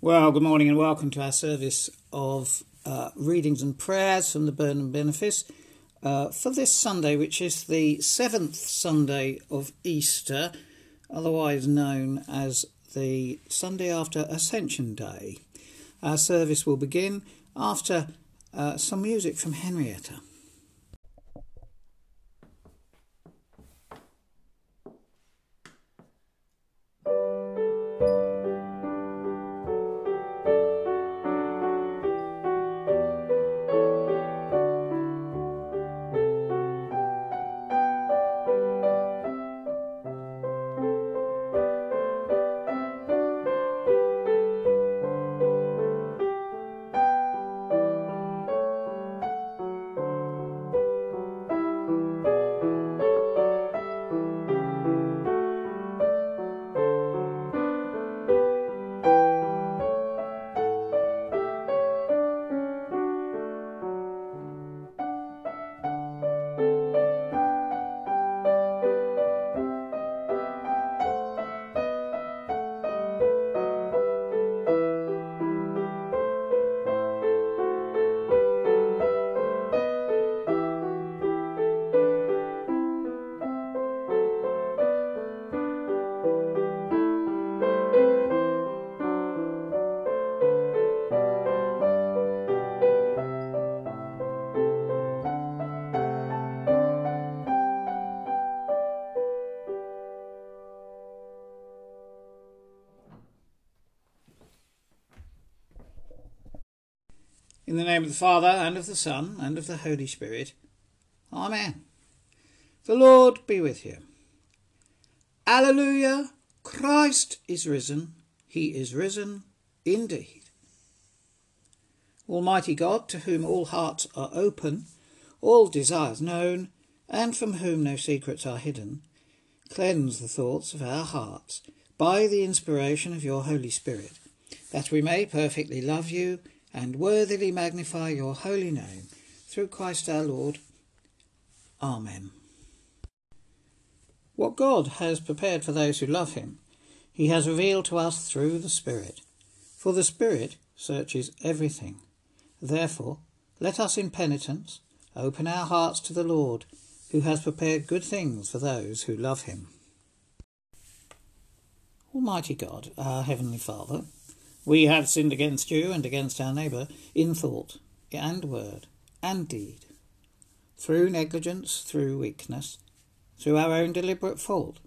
Well, good morning and welcome to our service of uh, readings and prayers from the Burnham Benefice uh, for this Sunday, which is the seventh Sunday of Easter, otherwise known as the Sunday after Ascension Day. Our service will begin after uh, some music from Henrietta. In the name of the Father, and of the Son, and of the Holy Spirit. Amen. The Lord be with you. Alleluia! Christ is risen. He is risen indeed. Almighty God, to whom all hearts are open, all desires known, and from whom no secrets are hidden, cleanse the thoughts of our hearts by the inspiration of your Holy Spirit, that we may perfectly love you and worthily magnify your holy name through Christ our Lord. Amen. What God has prepared for those who love him, he has revealed to us through the Spirit. For the Spirit searches everything. Therefore, let us in penitence open our hearts to the Lord, who has prepared good things for those who love him. Almighty God, our Heavenly Father, we have sinned against you and against our neighbour in thought and word and deed, through negligence, through weakness, through our own deliberate fault.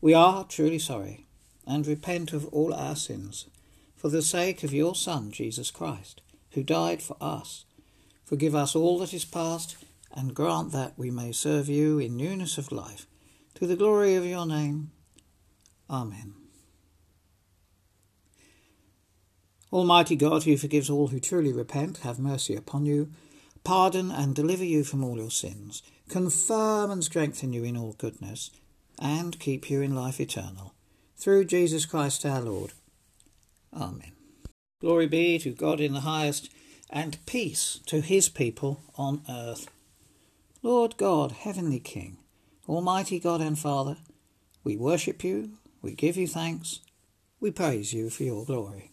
We are truly sorry and repent of all our sins for the sake of your Son, Jesus Christ, who died for us. Forgive us all that is past and grant that we may serve you in newness of life, to the glory of your name. Amen. Almighty God, who forgives all who truly repent, have mercy upon you, pardon and deliver you from all your sins, confirm and strengthen you in all goodness, and keep you in life eternal. Through Jesus Christ our Lord. Amen. Glory be to God in the highest, and peace to his people on earth. Lord God, Heavenly King, Almighty God and Father, we worship you, we give you thanks, we praise you for your glory.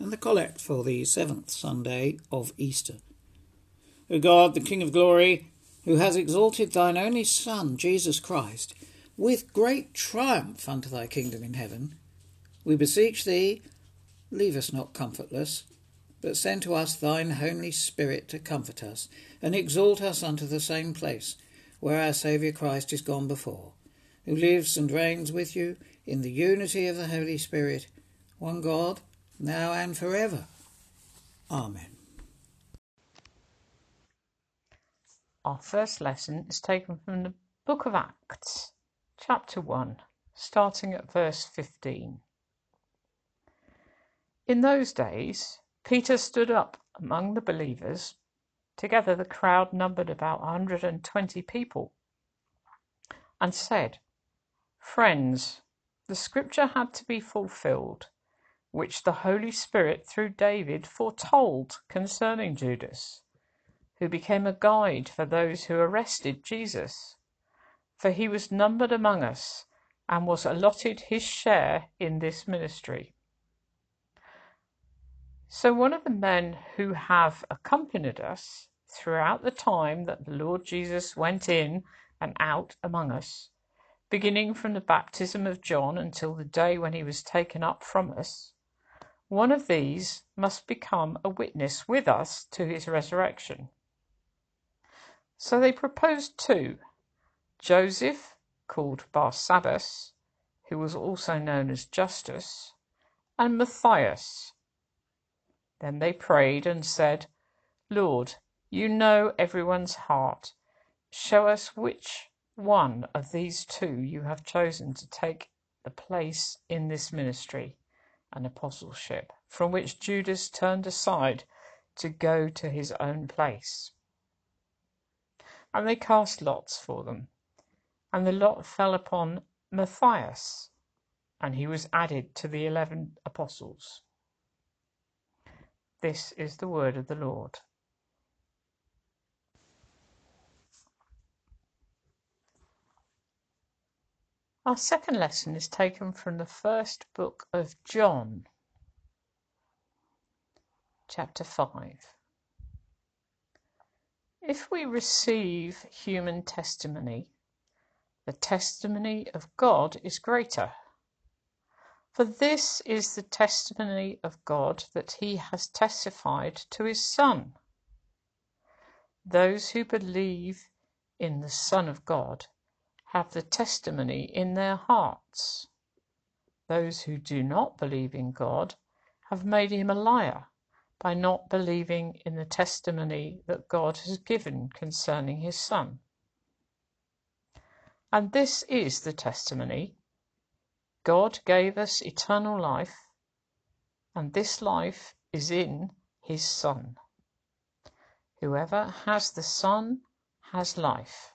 and the collect for the seventh Sunday of Easter. O God, the King of glory, who has exalted thine only Son, Jesus Christ, with great triumph unto thy kingdom in heaven, we beseech thee, leave us not comfortless, but send to us thine Holy Spirit to comfort us, and exalt us unto the same place where our Saviour Christ is gone before, who lives and reigns with you in the unity of the Holy Spirit, one God, now and forever. Amen. Our first lesson is taken from the book of Acts, chapter 1, starting at verse 15. In those days, Peter stood up among the believers. Together the crowd numbered about a 120 people and said, Friends, the scripture had to be fulfilled, which the Holy Spirit through David foretold concerning Judas, who became a guide for those who arrested Jesus. For he was numbered among us and was allotted his share in this ministry. So one of the men who have accompanied us throughout the time that the Lord Jesus went in and out among us, beginning from the baptism of John until the day when he was taken up from us, one of these must become a witness with us to his resurrection. So they proposed two Joseph, called Barsabbas, who was also known as Justus, and Matthias. Then they prayed and said, Lord, you know everyone's heart. Show us which one of these two you have chosen to take the place in this ministry and apostleship, from which Judas turned aside to go to his own place. And they cast lots for them, and the lot fell upon Matthias, and he was added to the eleven apostles. This is the word of the Lord. Our second lesson is taken from the first book of John, chapter 5. If we receive human testimony, the testimony of God is greater. For this is the testimony of God that he has testified to his Son. Those who believe in the Son of God have the testimony in their hearts. Those who do not believe in God have made him a liar by not believing in the testimony that God has given concerning his Son. And this is the testimony God gave us eternal life, and this life is in his Son. Whoever has the Son has life.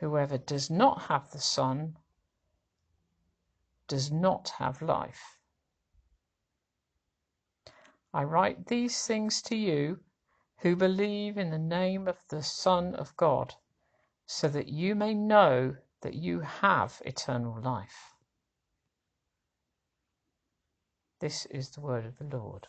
Whoever does not have the Son does not have life. I write these things to you who believe in the name of the Son of God, so that you may know that you have eternal life. This is the word of the Lord.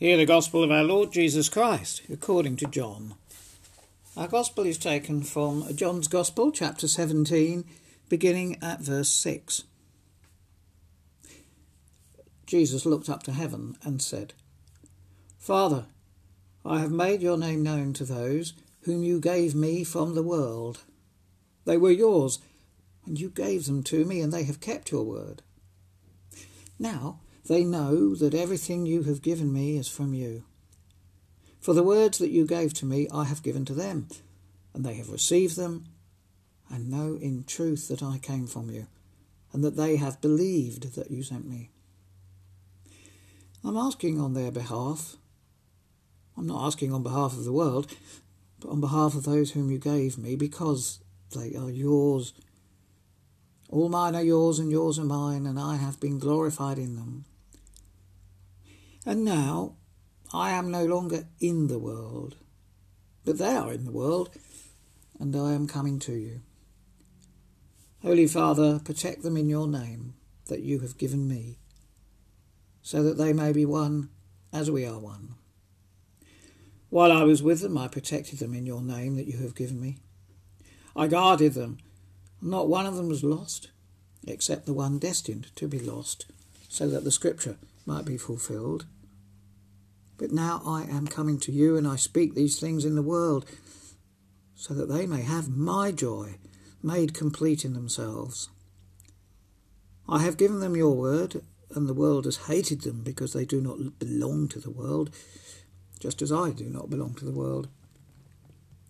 Hear the gospel of our Lord Jesus Christ, according to John. Our gospel is taken from John's Gospel, chapter 17, beginning at verse 6. Jesus looked up to heaven and said, Father, I have made your name known to those whom you gave me from the world. They were yours, and you gave them to me, and they have kept your word. Now, they know that everything you have given me is from you. For the words that you gave to me I have given to them, and they have received them, and know in truth that I came from you, and that they have believed that you sent me. I'm asking on their behalf. I'm not asking on behalf of the world, but on behalf of those whom you gave me, because they are yours. All mine are yours, and yours are mine, and I have been glorified in them. And now I am no longer in the world, but they are in the world, and I am coming to you. Holy Father, protect them in your name that you have given me, so that they may be one as we are one. While I was with them, I protected them in your name that you have given me. I guarded them. Not one of them was lost, except the one destined to be lost, so that the scripture might be fulfilled. But now I am coming to you, and I speak these things in the world, so that they may have my joy made complete in themselves. I have given them your word, and the world has hated them because they do not belong to the world, just as I do not belong to the world.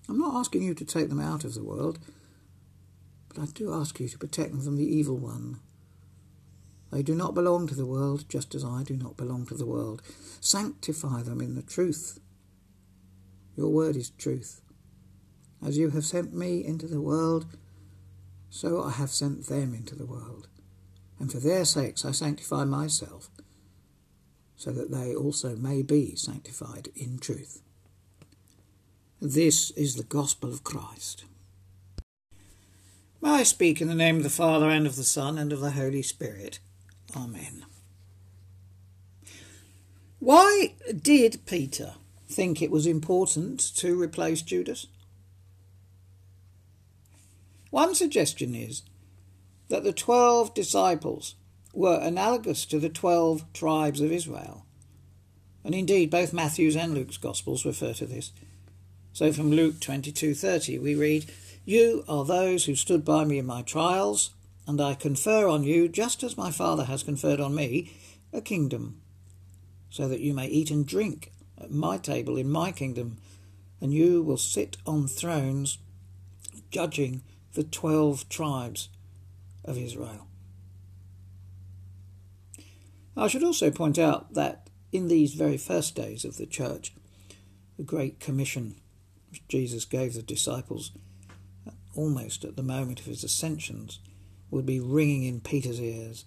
I'm not asking you to take them out of the world, but I do ask you to protect them from the evil one. They do not belong to the world, just as I do not belong to the world. Sanctify them in the truth. Your word is truth. As you have sent me into the world, so I have sent them into the world. And for their sakes I sanctify myself, so that they also may be sanctified in truth. This is the gospel of Christ. May I speak in the name of the Father, and of the Son, and of the Holy Spirit. Amen. Why did Peter think it was important to replace Judas? One suggestion is that the twelve disciples were analogous to the twelve tribes of Israel. And indeed, both Matthew's and Luke's Gospels refer to this. So from Luke 22:30 we read, "You are those who stood by me in my trials, and I confer on you, just as my Father has conferred on me, a kingdom, so that you may eat and drink at my table in my kingdom, and you will sit on thrones judging the twelve tribes of Israel. I should also point out that in these very first days of the church, the Great Commission which Jesus gave the disciples almost at the moment of his ascensions would be ringing in Peter's ears.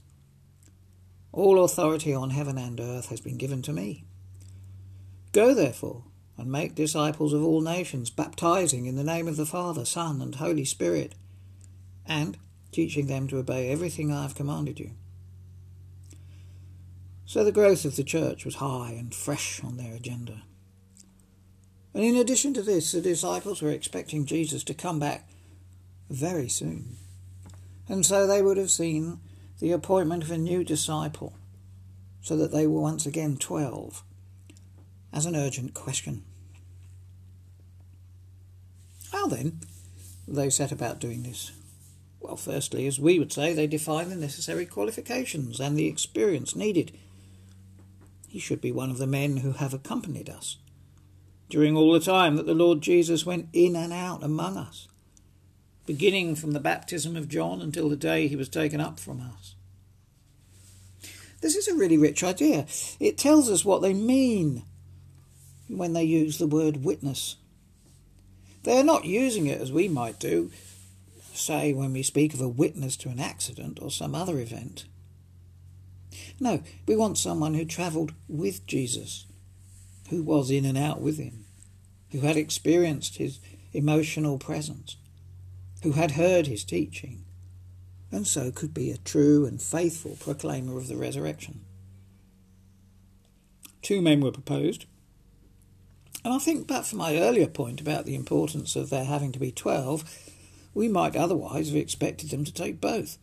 All authority on heaven and earth has been given to me. Go, therefore, and make disciples of all nations, baptizing in the name of the Father, Son, and Holy Spirit, and teaching them to obey everything I have commanded you. So the growth of the church was high and fresh on their agenda. And in addition to this, the disciples were expecting Jesus to come back very soon. And so they would have seen the appointment of a new disciple, so that they were once again twelve, as an urgent question. How then they set about doing this? Well, firstly, as we would say, they define the necessary qualifications and the experience needed. He should be one of the men who have accompanied us during all the time that the Lord Jesus went in and out among us beginning from the baptism of John until the day he was taken up from us. This is a really rich idea. It tells us what they mean when they use the word witness. They are not using it as we might do, say, when we speak of a witness to an accident or some other event. No, we want someone who travelled with Jesus, who was in and out with him, who had experienced his emotional presence, who had heard his teaching, and so could be a true and faithful proclaimer of the resurrection. Two men were proposed. And I think back from my earlier point about the importance of there having to be 12, we might otherwise have expected them to take both.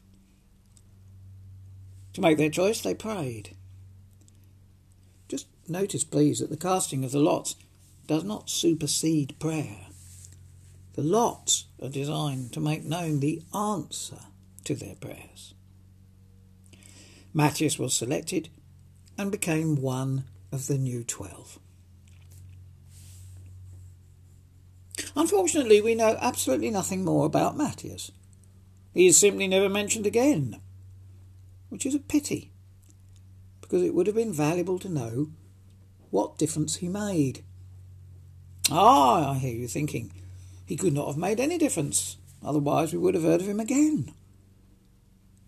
To make their choice, they prayed. Just notice, please, that the casting of the lots does not supersede prayer. The lots are designed to make known the answer to their prayers. Matthias was selected and became one of the new twelve. Unfortunately, we know absolutely nothing more about Matthias. He is simply never mentioned again, which is a pity, because it would have been valuable to know what difference he made. Ah, I hear you thinking, he could not have made any difference, otherwise we would have heard of him again.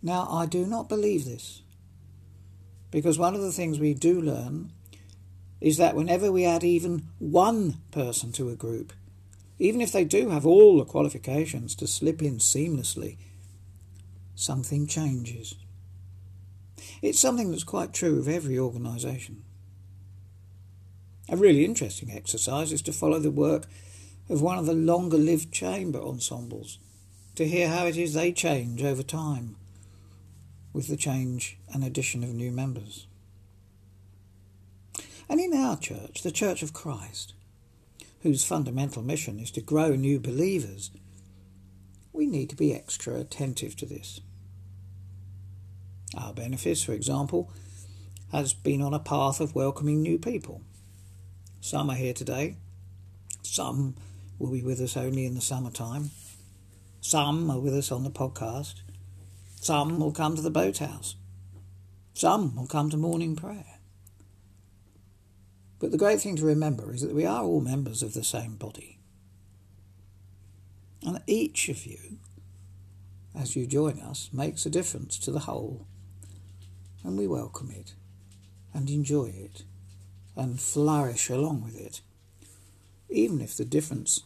Now, I do not believe this, because one of the things we do learn is that whenever we add even one person to a group, even if they do have all the qualifications to slip in seamlessly, something changes. It's something that's quite true of every organisation. A really interesting exercise is to follow the work of one of the longer lived chamber ensembles, to hear how it is they change over time with the change and addition of new members. And in our church, the Church of Christ, whose fundamental mission is to grow new believers, we need to be extra attentive to this. Our benefice, for example, has been on a path of welcoming new people. Some are here today, some will be with us only in the summertime, some are with us on the podcast, some will come to the boathouse, some will come to morning prayer. But the great thing to remember is that we are all members of the same body. And each of you, as you join us, makes a difference to the whole. And we welcome it and enjoy it and flourish along with it, even if the difference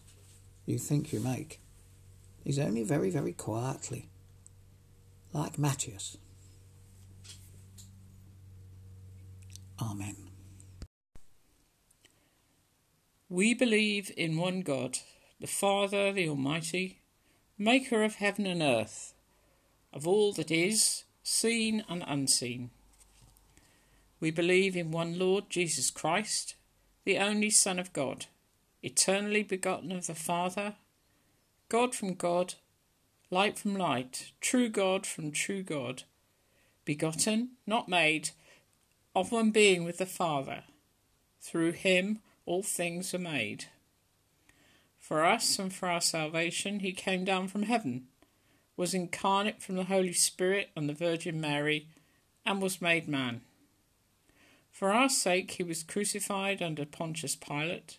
you think you make is only very, very quietly, like Matthias. Amen. We believe in one God, the Father, the Almighty, maker of heaven and earth, of all that is, seen and unseen. We believe in one Lord Jesus Christ, the only Son of God, eternally begotten of the Father, God from God, light from light, true God from true God, begotten, not made, of one being with the Father. Through him all things are made. For us and for our salvation, he came down from heaven, was incarnate from the Holy Spirit and the Virgin Mary, and was made man. For our sake, he was crucified under Pontius Pilate.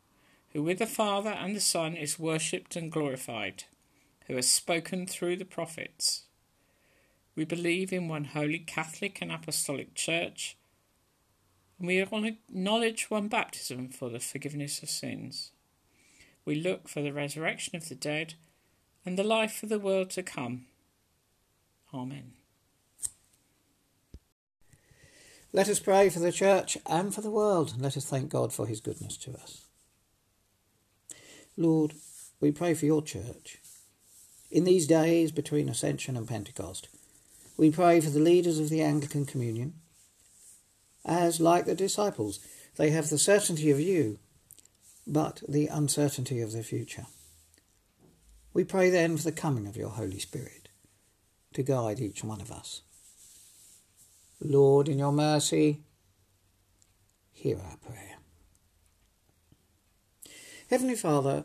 who with the Father and the Son is worshipped and glorified, who has spoken through the prophets. We believe in one holy Catholic and Apostolic Church and we acknowledge one baptism for the forgiveness of sins. We look for the resurrection of the dead and the life of the world to come. Amen. Let us pray for the Church and for the world, and let us thank God for his goodness to us. Lord, we pray for your Church. In these days between Ascension and Pentecost, we pray for the leaders of the Anglican Communion, as, like the disciples, they have the certainty of you, but the uncertainty of the future. We pray then for the coming of your Holy Spirit to guide each one of us. Lord, in your mercy, hear our prayer. Heavenly Father,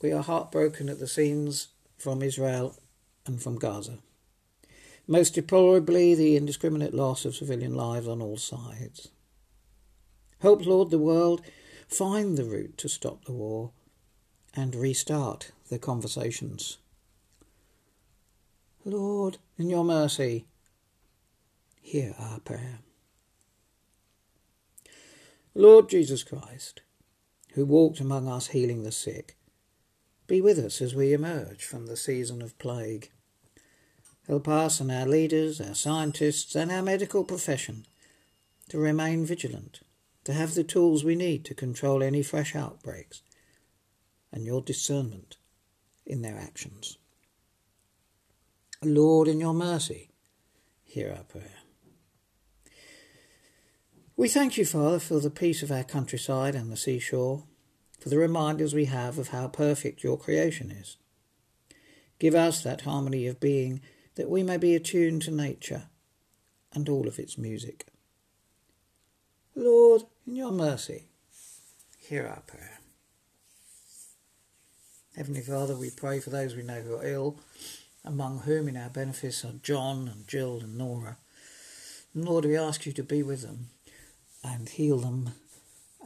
we are heartbroken at the scenes from Israel and from Gaza most deplorably the indiscriminate loss of civilian lives on all sides. Help, Lord, the world find the route to stop the war and restart the conversations. Lord, in your mercy, hear our prayer. Lord Jesus Christ, who walked among us healing the sick, be with us as we emerge from the season of plague. Help us and our leaders, our scientists, and our medical profession to remain vigilant, to have the tools we need to control any fresh outbreaks, and your discernment in their actions. Lord, in your mercy, hear our prayer. We thank you, Father, for the peace of our countryside and the seashore, for the reminders we have of how perfect your creation is. Give us that harmony of being that we may be attuned to nature and all of its music. Lord, in your mercy, hear our prayer. Heavenly Father, we pray for those we know who are ill, among whom in our benefice are John and Jill and Nora. And Lord, we ask you to be with them and heal them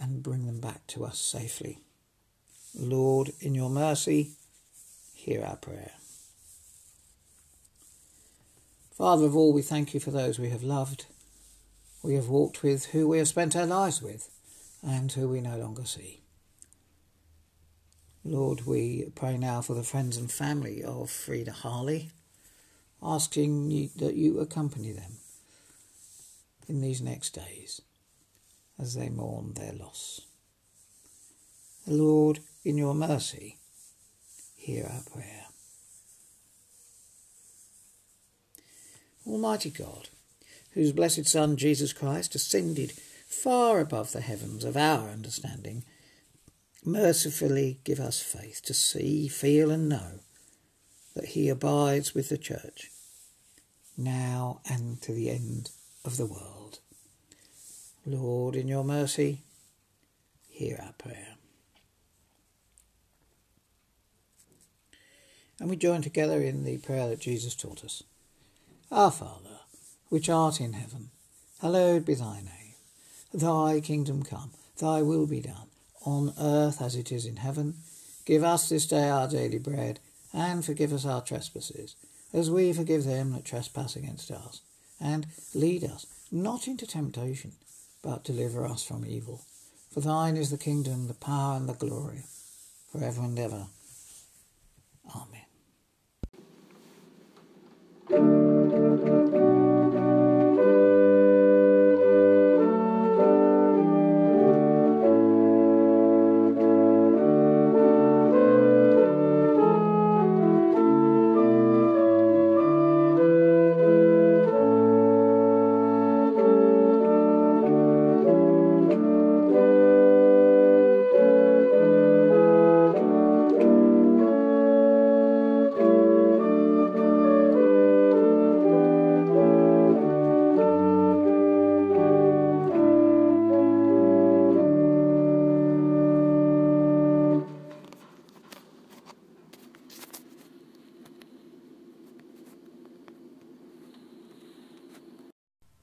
and bring them back to us safely. Lord, in your mercy, hear our prayer. Father of all, we thank you for those we have loved, we have walked with, who we have spent our lives with, and who we no longer see. Lord, we pray now for the friends and family of Frida Harley, asking you, that you accompany them in these next days as they mourn their loss. Lord, in your mercy, hear our prayer. Almighty God, whose blessed Son Jesus Christ ascended far above the heavens of our understanding, mercifully give us faith to see, feel, and know that he abides with the Church, now and to the end of the world. Lord, in your mercy, hear our prayer. And we join together in the prayer that Jesus taught us. Our Father, which art in heaven, hallowed be thy name. Thy kingdom come, thy will be done, on earth as it is in heaven. Give us this day our daily bread, and forgive us our trespasses, as we forgive them that trespass against us. And lead us not into temptation but deliver us from evil. For thine is the kingdom, the power, and the glory, for ever and ever.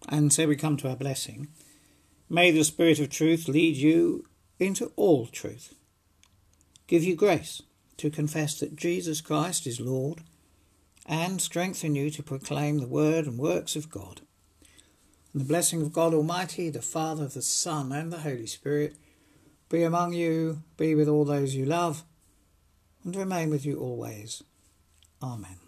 And so we come to our blessing. May the Spirit of truth lead you into all truth, give you grace to confess that Jesus Christ is Lord, and strengthen you to proclaim the word and works of God. And the blessing of God Almighty, the Father, the Son, and the Holy Spirit be among you, be with all those you love, and remain with you always. Amen.